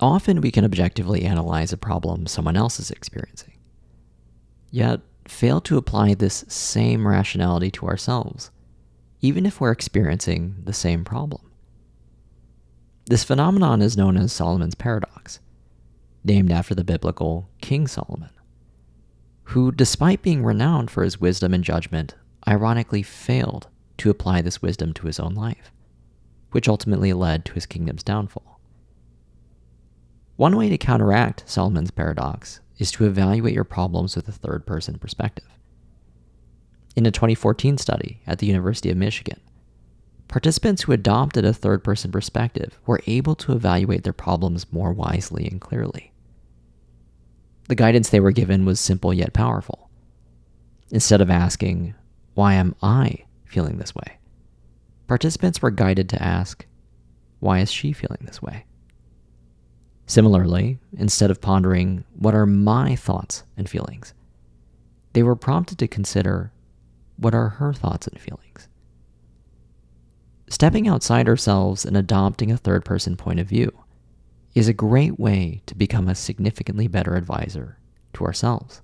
Often we can objectively analyze a problem someone else is experiencing, yet fail to apply this same rationality to ourselves, even if we're experiencing the same problem. This phenomenon is known as Solomon's paradox, named after the biblical King Solomon, who, despite being renowned for his wisdom and judgment, ironically failed to apply this wisdom to his own life, which ultimately led to his kingdom's downfall. One way to counteract Solomon's paradox is to evaluate your problems with a third person perspective. In a 2014 study at the University of Michigan, participants who adopted a third person perspective were able to evaluate their problems more wisely and clearly. The guidance they were given was simple yet powerful. Instead of asking, Why am I feeling this way? participants were guided to ask, Why is she feeling this way? Similarly, instead of pondering, What are my thoughts and feelings? they were prompted to consider, What are her thoughts and feelings? Stepping outside ourselves and adopting a third person point of view is a great way to become a significantly better advisor to ourselves.